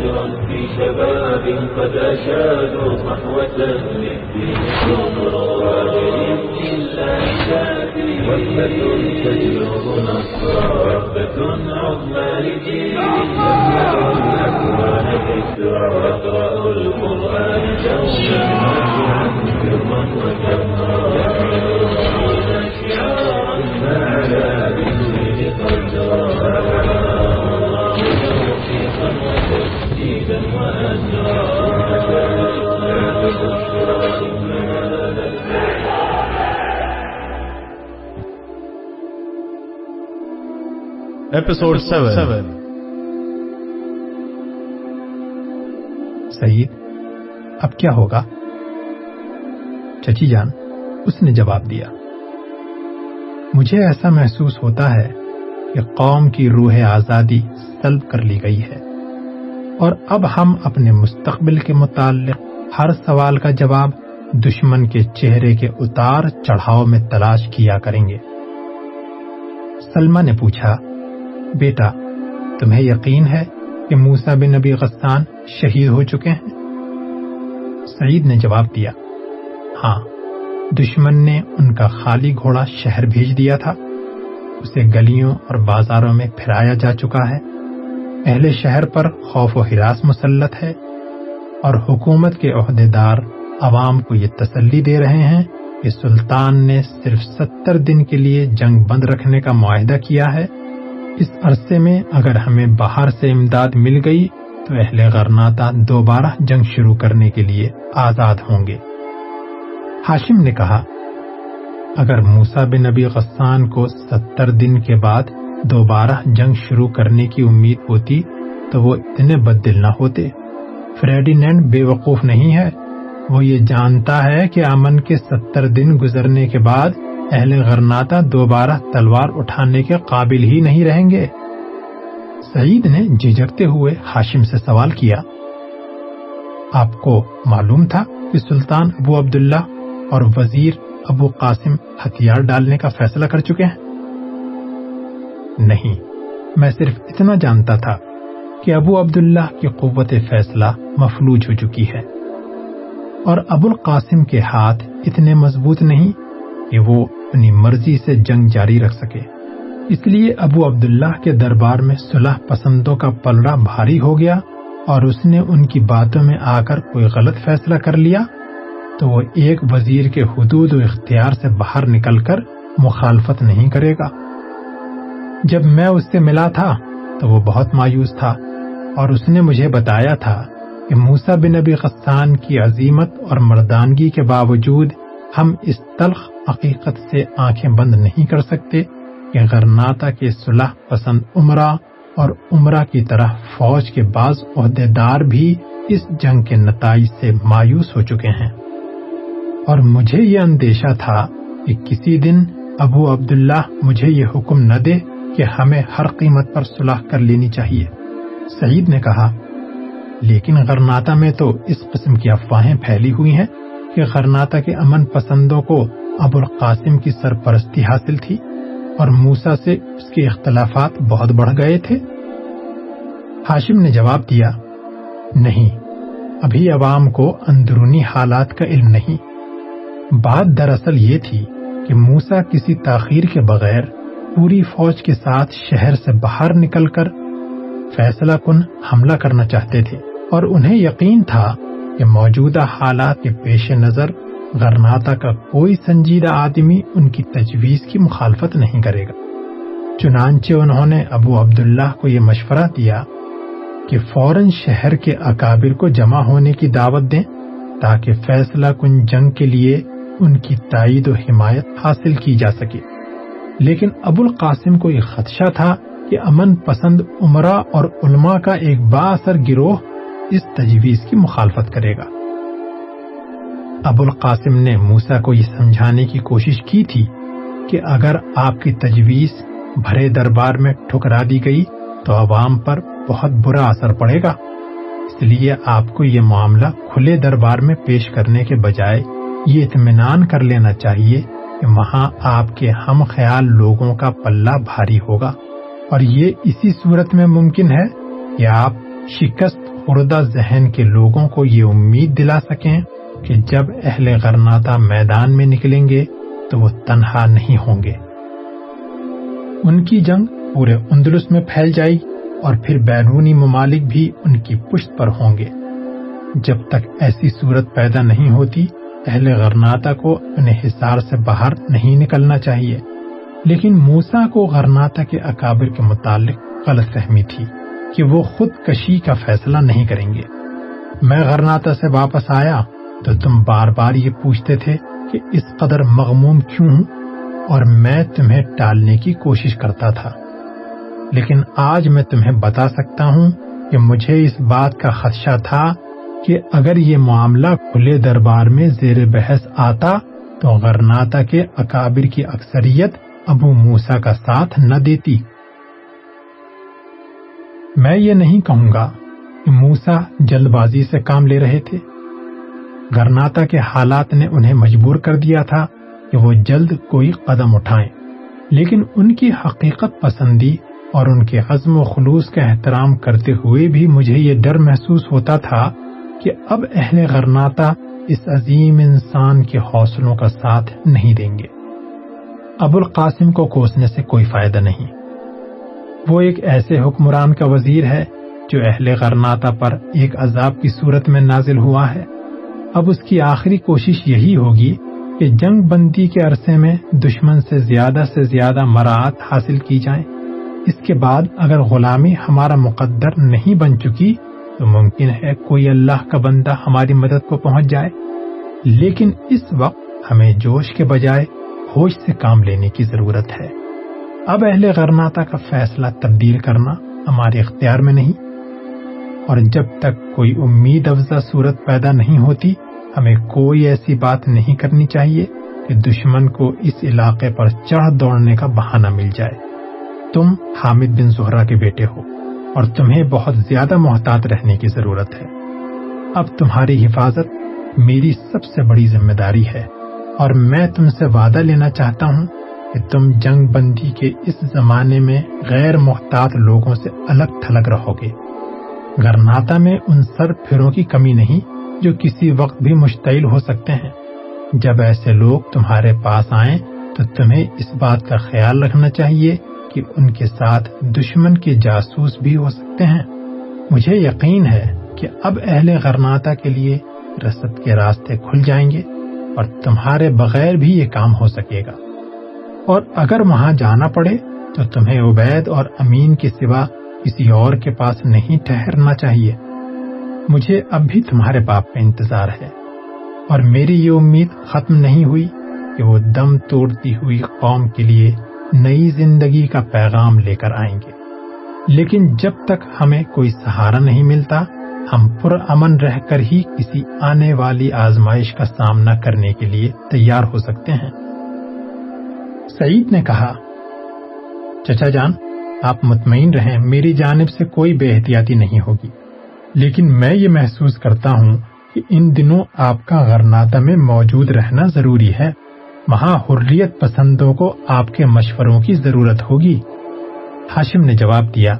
فجرا في شباب قد أشادوا صحوة للدين كبرى بإذن الله تأتي وثبة تجلب نصرا وثبة عظمى لجيل يملأ الأكوان ذكرى القرآن دوما نافعا ایپیسوڈ سیون سعید اب کیا ہوگا چچی جان اس نے جواب دیا مجھے ایسا محسوس ہوتا ہے کہ قوم کی روح آزادی سلب کر لی گئی ہے اور اب ہم اپنے مستقبل کے متعلق ہر سوال کا جواب دشمن کے چہرے کے اتار چڑھاؤ میں تلاش کیا کریں گے سلما نے پوچھا بیٹا، تمہیں یقین ہے کہ موسا بن نبی غسان شہید ہو چکے ہیں؟ سعید نے جواب دیا ہاں دشمن نے ان کا خالی گھوڑا شہر بھیج دیا تھا، اسے گلیوں اور بازاروں میں پھرایا جا چکا ہے۔ اہل شہر پر خوف و ہراس مسلط ہے اور حکومت کے عہدے دار عوام کو یہ تسلی دے رہے ہیں کہ سلطان نے صرف ستر دن کے لیے جنگ بند رکھنے کا معاہدہ کیا ہے۔ اس عرصے میں اگر ہمیں باہر سے امداد مل گئی تو اہل غرناتا دوبارہ جنگ شروع کرنے کے لیے آزاد ہوں گے۔ ہاشم نے کہا، اگر موسا بن نبی غسان کو ستر دن کے بعد دوبارہ جنگ شروع کرنے کی امید ہوتی تو وہ اتنے بد دل نہ ہوتے۔ فریڈینڈ بے وقوف نہیں ہے، وہ یہ جانتا ہے کہ امن کے ستر دن گزرنے کے بعد اہل غرناتا دوبارہ تلوار اٹھانے کے قابل ہی نہیں رہیں گے؟ سعید نے جھجھکتے ہوئے ہاشم سے سوال کیا، آپ کو معلوم تھا کہ سلطان ابو عبداللہ اور وزیر ابو قاسم ہتھیار ڈالنے کا فیصلہ کر چکے ہیں؟ نہیں، میں صرف اتنا جانتا تھا کہ ابو عبداللہ کی قوت فیصلہ مفلوج ہو چکی ہے۔ اور ابو القاسم کے ہاتھ اتنے مضبوط نہیں کہ وہ اپنی مرضی سے جنگ جاری رکھ سکے۔ اس لیے ابو عبداللہ کے دربار میں صلح پسندوں کا پلڑا بھاری ہو گیا اور اس نے ان کی باتوں میں آ کر کوئی غلط فیصلہ کر لیا تو وہ ایک وزیر کے حدود و اختیار سے باہر نکل کر مخالفت نہیں کرے گا۔ جب میں اس سے ملا تھا تو وہ بہت مایوس تھا اور اس نے مجھے بتایا تھا کہ موسا بن ابی خستان کی عظیمت اور مردانگی کے باوجود ہم اس تلخ حقیقت سے آنکھیں بند نہیں کر سکتے کہ غرناتا کے صلح پسند عمرہ اور عمرہ کی طرح فوج کے بعض عہدے دار بھی اس جنگ کے نتائج سے مایوس ہو چکے ہیں۔ اور مجھے یہ اندیشہ تھا کہ کسی دن ابو عبداللہ مجھے یہ حکم نہ دے کہ ہمیں ہر قیمت پر صلح کر لینی چاہیے۔ سعید نے کہا، لیکن غرناتا میں تو اس قسم کی افواہیں پھیلی ہوئی ہیں۔ کہ خرناتا کے امن پسندوں کو ابو القاسم کی سرپرستی حاصل تھی اور موسا سے اس کے اختلافات بہت بڑھ گئے تھے۔ ہاشم نے جواب دیا، نہیں، ابھی عوام کو اندرونی حالات کا علم نہیں۔ بات دراصل یہ تھی کہ موسا کسی تاخیر کے بغیر پوری فوج کے ساتھ شہر سے باہر نکل کر فیصلہ کن حملہ کرنا چاہتے تھے اور انہیں یقین تھا کہ موجودہ حالات کے پیش نظر غرناتا کا کوئی سنجیدہ آدمی ان کی تجویز کی مخالفت نہیں کرے گا۔ چنانچہ انہوں نے ابو عبداللہ کو یہ مشورہ دیا کہ فوراً شہر کے اکابر کو جمع ہونے کی دعوت دیں تاکہ فیصلہ کن جنگ کے لیے ان کی تائید و حمایت حاصل کی جا سکے۔ لیکن ابو القاسم کو یہ خدشہ تھا کہ امن پسند عمرہ اور علماء کا ایک با اثر گروہ اس تجویز کی مخالفت کرے گا۔ ابو القاسم نے موسا کو یہ سمجھانے کی کوشش کی تھی کہ اگر آپ کی تجویز بھرے دربار میں ٹھکرا دی گئی تو عوام پر بہت برا اثر پڑے گا۔ اس لیے آپ کو یہ معاملہ کھلے دربار میں پیش کرنے کے بجائے یہ اطمینان کر لینا چاہیے کہ وہاں آپ کے ہم خیال لوگوں کا پلہ بھاری ہوگا۔ اور یہ اسی صورت میں ممکن ہے کہ آپ شکست خوردہ ذہن کے لوگوں کو یہ امید دلا سکیں کہ جب اہل غرناتا میدان میں نکلیں گے تو وہ تنہا نہیں ہوں گے۔ ان کی جنگ پورے اندلس میں پھیل جائے اور پھر بیرونی ممالک بھی ان کی پشت پر ہوں گے۔ جب تک ایسی صورت پیدا نہیں ہوتی، اہل غرناتا کو اپنے حصار سے باہر نہیں نکلنا چاہیے۔ لیکن موسا کو غرناتا کے اکابر کے متعلق غلط فہمی تھی۔ کہ وہ خود کشی کا فیصلہ نہیں کریں گے۔ میں غرناتا سے واپس آیا تو تم بار بار یہ پوچھتے تھے کہ اس قدر مغموم کیوں ہوں؟ اور میں تمہیں ٹالنے کی کوشش کرتا تھا۔ لیکن آج میں تمہیں بتا سکتا ہوں کہ مجھے اس بات کا خدشہ تھا کہ اگر یہ معاملہ کھلے دربار میں زیر بحث آتا تو غرناتا کے اکابر کی اکثریت ابو موسا کا ساتھ نہ دیتی۔ میں یہ نہیں کہوں گا کہ موسا جلد بازی سے کام لے رہے تھے۔ گرناتا کے حالات نے انہیں مجبور کر دیا تھا کہ وہ جلد کوئی قدم اٹھائیں۔ لیکن ان کی حقیقت پسندی اور ان کے عزم و خلوص کا احترام کرتے ہوئے بھی مجھے یہ ڈر محسوس ہوتا تھا کہ اب اہل غرناتا اس عظیم انسان کے حوصلوں کا ساتھ نہیں دیں گے۔ ابو القاسم کو کوسنے سے کوئی فائدہ نہیں۔ وہ ایک ایسے حکمران کا وزیر ہے جو اہل غرناتا پر ایک عذاب کی صورت میں نازل ہوا ہے۔ اب اس کی آخری کوشش یہی ہوگی کہ جنگ بندی کے عرصے میں دشمن سے زیادہ سے زیادہ مراعات حاصل کی جائیں۔ اس کے بعد اگر غلامی ہمارا مقدر نہیں بن چکی تو ممکن ہے کوئی اللہ کا بندہ ہماری مدد کو پہنچ جائے۔ لیکن اس وقت ہمیں جوش کے بجائے ہوش سے کام لینے کی ضرورت ہے۔ اب اہل غرناتا کا فیصلہ تبدیل کرنا ہمارے اختیار میں نہیں۔ اور جب تک کوئی امید افزا صورت پیدا نہیں ہوتی، ہمیں کوئی ایسی بات نہیں کرنی چاہیے کہ دشمن کو اس علاقے پر چڑھ دوڑنے کا بہانہ مل جائے۔ تم حامد بن زہرا کے بیٹے ہو اور تمہیں بہت زیادہ محتاط رہنے کی ضرورت ہے۔ اب تمہاری حفاظت میری سب سے بڑی ذمہ داری ہے اور میں تم سے وعدہ لینا چاہتا ہوں کہ تم جنگ بندی کے اس زمانے میں غیر محتاط لوگوں سے الگ تھلگ رہو گے گرناتا میں ان سر پھروں کی کمی نہیں جو کسی وقت بھی مشتعل ہو سکتے ہیں۔ جب ایسے لوگ تمہارے پاس آئیں تو تمہیں اس بات کا خیال رکھنا چاہیے کہ ان کے ساتھ دشمن کے جاسوس بھی ہو سکتے ہیں۔ مجھے یقین ہے کہ اب اہل غرناتا کے لیے رسد کے راستے کھل جائیں گے اور تمہارے بغیر بھی یہ کام ہو سکے گا۔ اور اگر وہاں جانا پڑے تو تمہیں عبید اور امین کے سوا کسی اور کے پاس نہیں ٹھہرنا چاہیے۔ مجھے اب بھی تمہارے باپ کا انتظار ہے۔ اور میری یہ امید ختم نہیں ہوئی کہ وہ دم توڑتی ہوئی قوم کے لیے نئی زندگی کا پیغام لے کر آئیں گے۔ لیکن جب تک ہمیں کوئی سہارا نہیں ملتا، ہم پر امن رہ کر ہی کسی آنے والی آزمائش کا سامنا کرنے کے لیے تیار ہو سکتے ہیں۔ سعید نے کہا، چچا جان، آپ مطمئن رہیں، میری جانب سے کوئی بے احتیاطی نہیں ہوگی۔ لیکن میں یہ محسوس کرتا ہوں کہ ان دنوں آپ کا غرناتا میں موجود رہنا ضروری ہے۔ وہاں حریت پسندوں کو آپ کے مشوروں کی ضرورت ہوگی۔ ہاشم نے جواب دیا،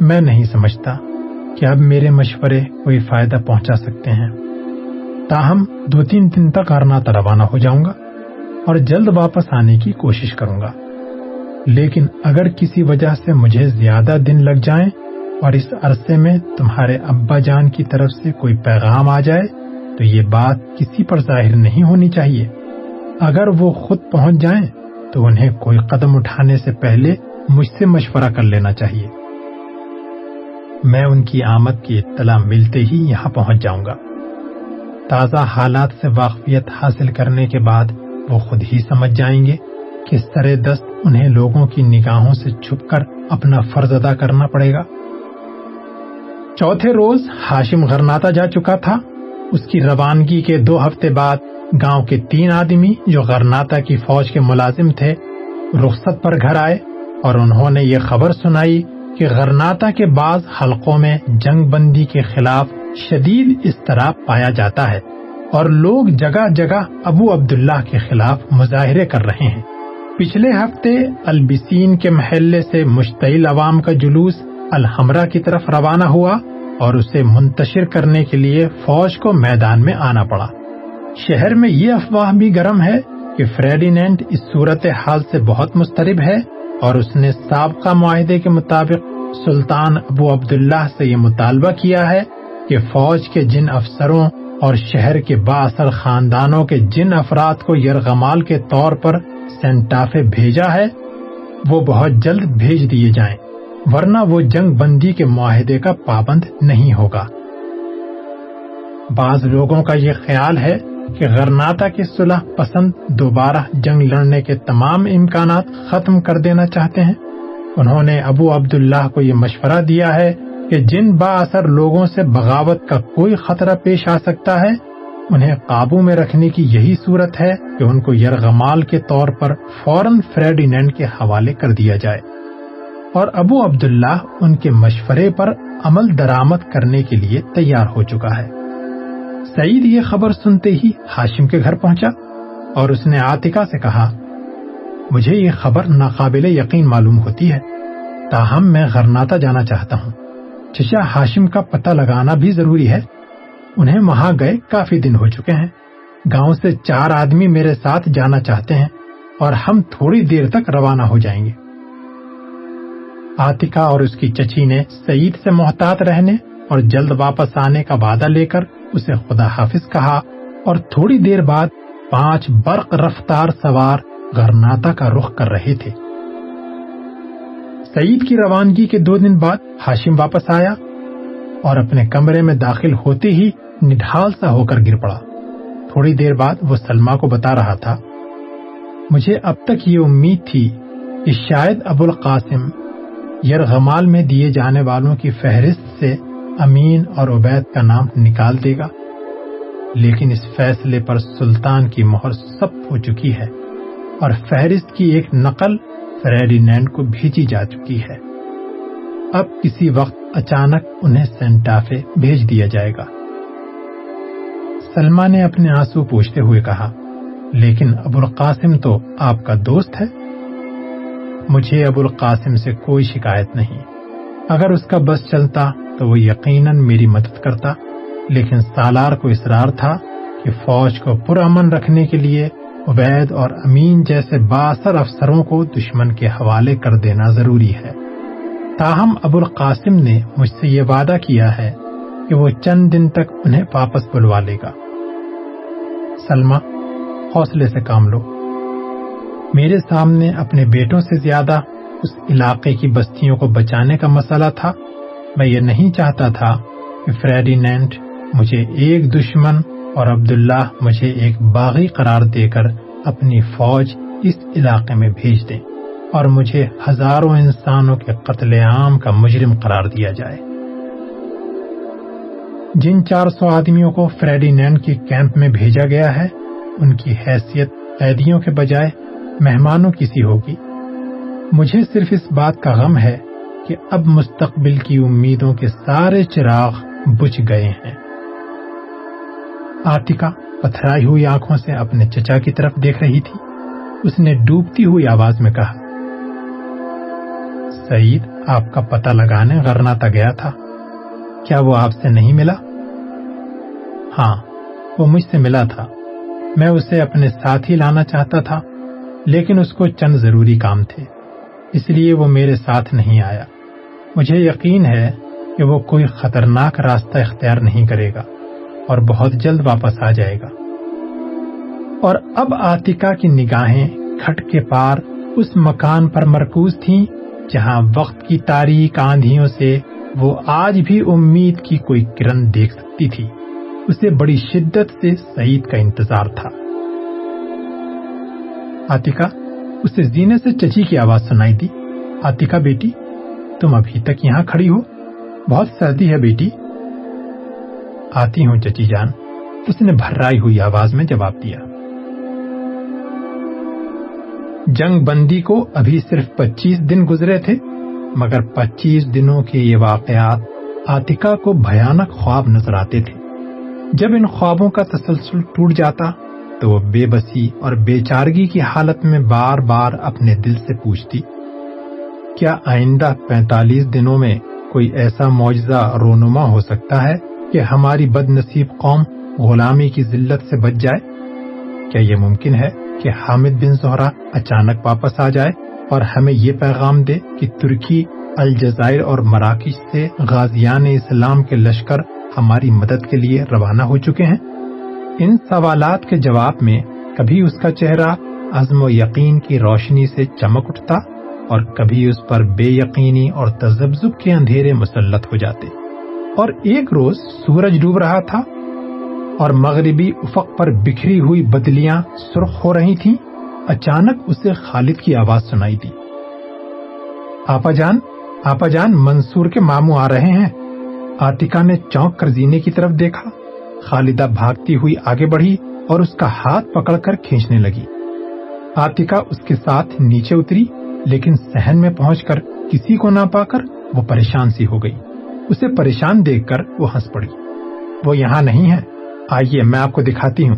میں نہیں سمجھتا کہ اب میرے مشورے کوئی فائدہ پہنچا سکتے ہیں۔ تاہم، دو تین دن تک غرناتا روانہ ہو جاؤں گا۔ اور جلد واپس آنے کی کوشش کروں گا۔ لیکن اگر کسی وجہ سے مجھے زیادہ دن لگ جائیں اور اس عرصے میں تمہارے ابا جان کی طرف سے کوئی پیغام آ جائے، تو یہ بات کسی پر ظاہر نہیں ہونی چاہیے۔ اگر وہ خود پہنچ جائیں، تو انہیں کوئی قدم اٹھانے سے پہلے مجھ سے مشورہ کر لینا چاہیے۔ میں ان کی آمد کی اطلاع ملتے ہی یہاں پہنچ جاؤں گا۔ تازہ حالات سے واقفیت حاصل کرنے کے بعد وہ خود ہی سمجھ جائیں گے کہ سر دست انہیں لوگوں کی نگاہوں سے چھپ کر اپنا فرض ادا کرنا پڑے گا۔ چوتھے روز ہاشم غرناتا جا چکا تھا۔ اس کی روانگی کے دو ہفتے بعد گاؤں کے تین آدمی جو غرناتا کی فوج کے ملازم تھے، رخصت پر گھر آئے اور انہوں نے یہ خبر سنائی کہ غرناتا کے بعض حلقوں میں جنگ بندی کے خلاف شدید اضطراب پایا جاتا ہے۔ اور لوگ جگہ جگہ ابو عبداللہ کے خلاف مظاہرے کر رہے ہیں۔ پچھلے ہفتے البسین کے محلے سے مشتعل عوام کا جلوس الحمرہ کی طرف روانہ ہوا اور اسے منتشر کرنے کے لیے فوج کو میدان میں آنا پڑا۔ شہر میں یہ افواہ بھی گرم ہے کہ فریڈینینٹ اس صورت حال سے بہت مسترب ہے اور اس نے سابقہ معاہدے کے مطابق سلطان ابو عبداللہ سے یہ مطالبہ کیا ہے کہ فوج کے جن افسروں اور شہر کے با اثر خاندانوں کے جن افراد کو یرغمال کے طور پر سینٹافے بھیجا ہے، وہ بہت جلد بھیج دیے جائیں، ورنہ وہ جنگ بندی کے معاہدے کا پابند نہیں ہوگا۔ بعض لوگوں کا یہ خیال ہے کہ غرناتا کی صلح پسند دوبارہ جنگ لڑنے کے تمام امکانات ختم کر دینا چاہتے ہیں۔ انہوں نے ابو عبداللہ کو یہ مشورہ دیا ہے کہ جن با اثر لوگوں سے بغاوت کا کوئی خطرہ پیش آ سکتا ہے، انہیں قابو میں رکھنے کی یہی صورت ہے کہ ان کو یرغمال کے طور پر فوراً فریڈینینڈ کے حوالے کر دیا جائے۔ اور ابو عبداللہ ان کے مشورے پر عمل درآمد کرنے کے لیے تیار ہو چکا ہے۔ سعید یہ خبر سنتے ہی ہاشم کے گھر پہنچا اور اس نے آتکا سے کہا، مجھے یہ خبر ناقابل یقین معلوم ہوتی ہے، تاہم میں غرناتا جانا چاہتا ہوں۔ چچا ہاشم کا پتہ لگانا بھی ضروری ہے۔ انہیں وہاں گئے کافی دن ہو چکے ہیں۔ گاؤں سے چار آدمی میرے ساتھ جانا چاہتے ہیں اور ہم تھوڑی دیر تک روانہ ہو جائیں گے۔ آتکا اور اس کی چچی نے سعید سے محتاط رہنے اور جلد واپس آنے کا وعدہ لے کر اسے خدا حافظ کہا اور تھوڑی دیر بعد پانچ برق رفتار سوار گرناتا کا رخ کر رہے تھے۔ سعید کی روانگی کے دو دن بعد ہاشم واپس آیا اور اپنے کمرے میں داخل ہوتے ہی نڈھال سا ہو کر گر پڑا۔ تھوڑی دیر بعد وہ سلما کو بتا رہا تھا۔ مجھے اب تک یہ امید تھی کہ شاید ابو القاسم یرغمال میں دیے جانے والوں کی فہرست سے امین اور عبید کا نام نکال دے گا۔ لیکن اس فیصلے پر سلطان کی مہر سب ہو چکی ہے اور فہرست کی ایک نقل فریڈینینڈ کو بھیجی جا چکی ہے۔ اب کسی وقت اچانک انہیں سینٹافے بھیج دیا جائے گا۔ سلما نے اپنے آنسو پوچھتے ہوئے کہا، لیکن ابو القاسم تو آپ کا دوست ہے؟ مجھے ابو القاسم سے کوئی شکایت نہیں۔ اگر اس کا بس چلتا تو وہ یقیناً میری مدد کرتا، لیکن سالار کو اصرار تھا کہ فوج کو پرامن رکھنے کے لیے عبید اور امین جیسے باثر افسروں کو دشمن کے حوالے کر دینا ضروری ہے۔ تاہم، ابو القاسم نے مجھ سے یہ وعدہ کیا ہے کہ وہ چند دن تک انہیں واپس بلوا لے گا۔ سلما حوصلے سے کام لو۔ میرے سامنے اپنے بیٹوں سے زیادہ اس علاقے کی بستیوں کو بچانے کا مسئلہ تھا۔ میں یہ نہیں چاہتا تھا کہ فریڈینینٹ مجھے ایک دشمن اور عبداللہ مجھے ایک باغی قرار دے کر اپنی فوج اس علاقے میں بھیج دیں اور مجھے ہزاروں انسانوں کے قتل عام کا مجرم قرار دیا جائے۔ جن چار سو آدمیوں کو فریڈینینڈ کی کیمپ میں بھیجا گیا ہے، ان کی حیثیت قیدیوں کے بجائے مہمانوں کی سی ہوگی۔ مجھے صرف اس بات کا غم ہے کہ اب مستقبل کی امیدوں کے سارے چراغ بجھ گئے ہیں۔ آتکا پتھرائی ہوئی آنکھوں سے اپنے چچا کی طرف دیکھ رہی تھی۔ اس نے ڈوبتی ہوئی آواز میں کہا، سعید، آپ کا پتہ لگانے غرناتا گیا تھا۔ کیا وہ آپ سے نہیں ملا؟ ہاں وہ مجھ سے ملا تھا۔ میں اسے اپنے ساتھ ہی لانا چاہتا تھا، لیکن اس کو چند ضروری کام تھے۔ اس لیے وہ میرے ساتھ نہیں آیا۔ مجھے یقین ہے کہ وہ کوئی خطرناک راستہ اختیار نہیں کرے گا۔ اور بہت جلد واپس آ جائے گا۔ اور اب آتکا کی نگاہیں کھٹ کے پار اس مکان پر مرکوز تھیں جہاں وقت کی تاریخ آندھیوں سے وہ آج بھی امید کی کوئی کرن دیکھ سکتی تھی۔ اسے بڑی شدت سے سعید کا انتظار تھا۔ آتکا اسے زینے سے چچی کی آواز سنائی دی۔ آتکا بیٹی، تم ابھی تک یہاں کھڑی ہو؟ بہت سردی ہے بیٹی۔ آتی ہوں چچی جان۔ اس نے بھرائی ہوئی آواز میں جواب دیا۔ جنگ بندی کو ابھی صرف پچیس دن گزرے تھے، مگر پچیس دنوں کے یہ واقعات آتکا کو بھیانک خواب نظر آتے تھے۔ جب ان خوابوں کا تسلسل ٹوٹ جاتا، تو وہ بے بسی اور بے چارگی کی حالت میں بار بار اپنے دل سے پوچھتی، کیا آئندہ پینتالیس دنوں میں کوئی ایسا معجزہ رونما ہو سکتا ہے کہ ہماری بد نصیب قوم غلامی کی ذلت سے بچ جائے؟ کیا یہ ممکن ہے کہ حامد بن زہرا اچانک واپس آ جائے اور ہمیں یہ پیغام دے کہ ترکی، الجزائر اور مراکش سے غازیان اسلام کے لشکر ہماری مدد کے لیے روانہ ہو چکے ہیں؟ ان سوالات کے جواب میں کبھی اس کا چہرہ عزم و یقین کی روشنی سے چمک اٹھتا اور کبھی اس پر بے یقینی اور تذبذب کے اندھیرے مسلط ہو جاتے۔ اور ایک روز سورج ڈوب رہا تھا اور مغربی افق پر بکھری ہوئی بدلیاں سرخ ہو رہی تھیں۔ اچانک اسے خالد کی آواز سنائی دی۔ آپا جان آپا جان، منصور کے ماموں آ رہے ہیں۔ آتکا نے چونک کر زینے کی طرف دیکھا۔ خالدہ بھاگتی ہوئی آگے بڑھی اور اس کا ہاتھ پکڑ کر کھینچنے لگی۔ آتکا اس کے ساتھ نیچے اتری، لیکن سہن میں پہنچ کر کسی کو نہ پا کر وہ پریشان سی ہو گئی۔ اسے پریشان دیکھ کر وہ ہنس پڑی۔ وہ یہاں نہیں ہے۔ آئیے میں آپ کو دکھاتی ہوں۔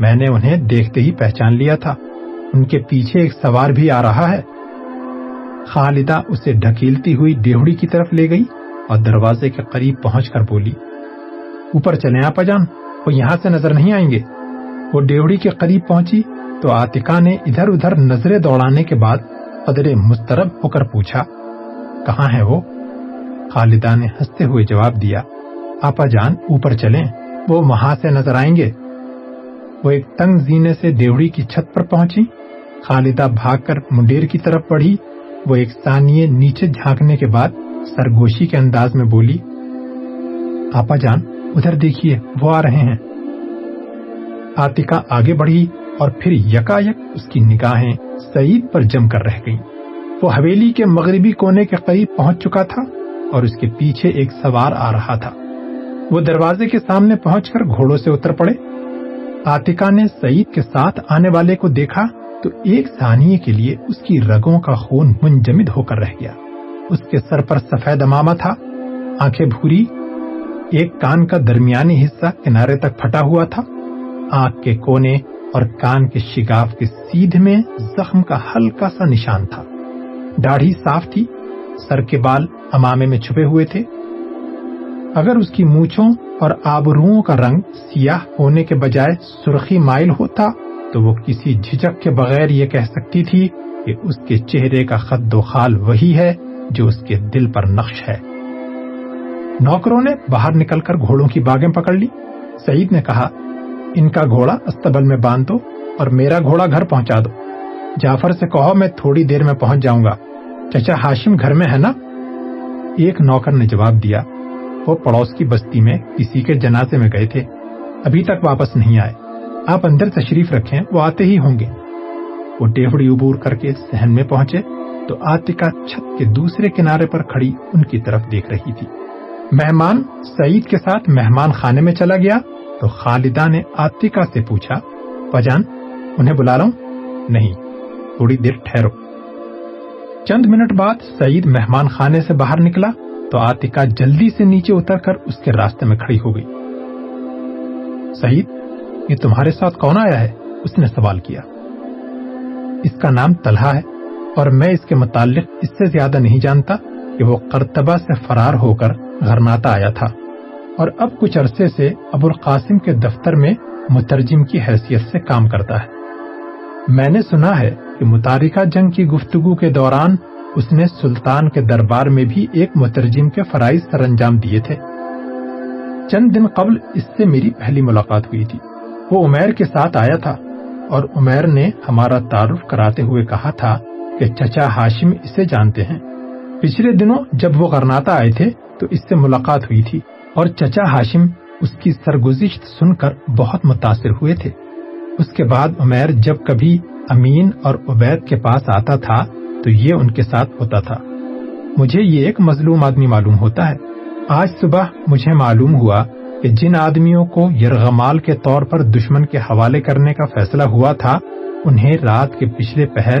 میں نے انہیں دیکھتے ہی پہچان لیا تھا۔ ان کے پیچھے ایک سوار بھی آ رہا ہے۔ خالدہ اسے ڈھکیلتی ہوئی ڈیوڑی کی طرف لے گئی اور دروازے کے قریب پہنچ کر بولی، اوپر چلے آپ جان وہ یہاں سے نظر نہیں آئیں گے۔ وہ ڈیوڑی کے قریب پہنچی تو آتکا نے ادھر ادھر نظریں دوڑانے کے بعد قدرے مسترب ہو کر پوچھا، کہاں ہے وہ؟ خالدہ نے ہنستے ہوئے جواب دیا، آپا جان، اوپر چلیں، وہ وہاں سے نظر آئیں گے۔ وہ ایک تنگ زینے سے دیوڑی کی چھت پر پہنچی۔ خالدہ بھاگ کر منڈیر کی طرف پڑھی وہ ایک ثانیے نیچے جھانکنے کے بعد سرگوشی کے انداز میں بولی، آپا جان، ادھر دیکھیے، وہ آ رہے ہیں۔ آتکا آگے بڑھی اور پھر یکا یک اس کی نگاہیں سعید پر جم کر رہ گئیں۔ وہ حویلی کے مغربی کونے کے قریب پہنچ چکا تھا۔ اور اس کے پیچھے ایک سوار آ رہا تھا۔ وہ دروازے کے سامنے پہنچ کر گھوڑوں سے اتر پڑے۔ آتکا نے سعید کے ساتھ آنے والے کو دیکھا تو ایک ثانیے کے لیے اس کی رگوں کا خون منجمد ہو کر رہ گیا۔ اس کے سر پر سفید امامہ تھا، آنکھیں بھوری، ایک کان کا درمیانی حصہ کنارے تک پھٹا ہوا تھا۔ آنکھ کے کونے اور کان کے شگاف کے سیدھ میں زخم کا ہلکا سا نشان تھا۔ داڑھی صاف تھی۔ سر کے بال امامے میں چھپے ہوئے تھے۔ اگر اس کی مونچھوں اور آبروؤں کا رنگ سیاہ ہونے کے بجائے سرخی مائل ہوتا، تو وہ کسی جھجک کے بغیر یہ کہہ سکتی تھی کہ اس کے چہرے کا خد و خال وہی ہے جو اس کے دل پر نقش ہے۔ نوکروں نے باہر نکل کر گھوڑوں کی باغیں پکڑ لی۔ سعید نے کہا، ان کا گھوڑا استبل میں باندھ دو اور میرا گھوڑا گھر پہنچا دو۔ جعفر سے کہو، میں تھوڑی دیر میں پہنچ جاؤں گا۔ چچا ہاشم گھر میں ہے نا؟ ایک نوکر نے جواب دیا، وہ پڑوس کی بستی میں کسی کے جنازے میں گئے تھے۔ ابھی تک واپس نہیں آئے۔ آپ اندر تشریف رکھیں، وہ آتے ہی ہوں گے۔ وہ ڈیوڑی عبور کر کے سہن میں پہنچے تو آتکا چھت کے دوسرے کنارے پر کھڑی ان کی طرف دیکھ رہی تھی۔ مہمان سعید کے ساتھ مہمان خانے میں چلا گیا تو خالدہ نے آتکا سے پوچھا پجان انہیں بلا رہا ہوں؟ نہیں، تھوڑی دیر ٹھہرو۔ چند منٹ بعد سعید مہمان خانے سے باہر نکلا تو آتکا جلدی سے نیچے اتر کر اس کے راستے میں کھڑی ہو گئی۔ سعید، یہ تمہارے ساتھ کون آیا ہے؟ اس نے سوال کیا۔ اس کا نام طلحہ ہے اور میں اس کے متعلق اس سے زیادہ نہیں جانتا کہ وہ کرتبہ سے فرار ہو کر گھرناتا آیا تھا۔ اور اب کچھ عرصے سے ابو القاسم کے دفتر میں مترجم کی حیثیت سے کام کرتا ہے۔ میں نے سنا ہے کہ متارکہ جنگ کی گفتگو کے دوران اس نے سلطان کے دربار میں بھی ایک مترجم کے فرائض سر انجام دیے تھے۔ چند دن قبل اس سے میری پہلی ملاقات ہوئی تھی۔ وہ عمیر کے ساتھ آیا تھا اور عمیر نے ہمارا تعارف کراتے ہوئے کہا تھا کہ چچا ہاشم اسے جانتے ہیں۔ پچھلے دنوں جب وہ غرناتا آئے تھے تو اس سے ملاقات ہوئی تھی اور چچا ہاشم اس کی سرگزشت سن کر بہت متاثر ہوئے تھے۔ اس کے بعد عمیر جب کبھی امین اور عبید کے پاس آتا تھا تو یہ ان کے ساتھ ہوتا تھا۔ مجھے یہ ایک مظلوم آدمی معلوم ہوتا ہے۔ آج صبح مجھے معلوم ہوا کہ جن آدمیوں کو یرغمال کے طور پر دشمن کے حوالے کرنے کا فیصلہ ہوا تھا، انہیں رات کے پچھلے پہر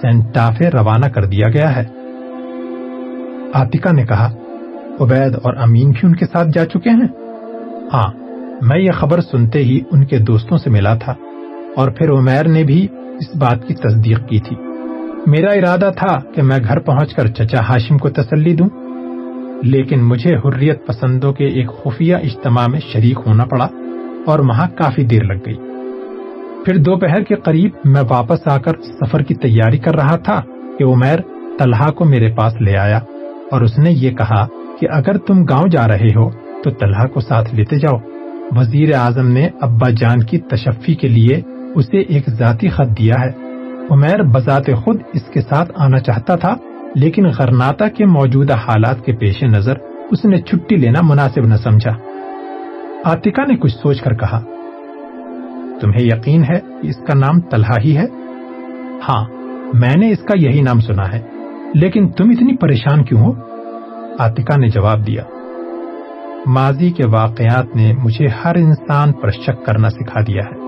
سینٹافے روانہ کر دیا گیا ہے۔ آتکا نے کہا، عبید اور امین بھی ان کے ساتھ جا چکے ہیں؟ ہاں میں یہ خبر سنتے ہی ان کے دوستوں سے ملا تھا اور پھر عمیر نے بھی اس بات کی تصدیق کی تھی۔ میرا ارادہ تھا کہ میں گھر پہنچ کر چچا ہاشم کو تسلی دوں، لیکن مجھے حریت پسندوں کے ایک خفیہ اجتماع میں شریک ہونا پڑا اور وہاں کافی دیر لگ گئی۔ پھر دوپہر کے قریب میں واپس آ کر سفر کی تیاری کر رہا تھا کہ عمیر طلحہ کو میرے پاس لے آیا اور اس نے یہ کہا کہ اگر تم گاؤں جا رہے ہو تو طلحہ کو ساتھ لیتے جاؤ۔ وزیر اعظم نے ابا جان کی تشفی کے لیے اسے ایک ذاتی خط دیا ہے۔ عمیر بذات خود اس کے ساتھ آنا چاہتا تھا، لیکن غرناتا کے موجودہ حالات کے پیش نظر اس نے چھٹی لینا مناسب نہ سمجھا۔ آتکا نے کچھ سوچ کر کہا، تمہیں یقین ہے اس کا نام طلحہ ہی ہے؟ ہاں میں نے اس کا یہی نام سنا ہے، لیکن تم اتنی پریشان کیوں ہو؟ آتکا نے جواب دیا، ماضی کے واقعات نے مجھے ہر انسان پر شک کرنا سکھا دیا ہے۔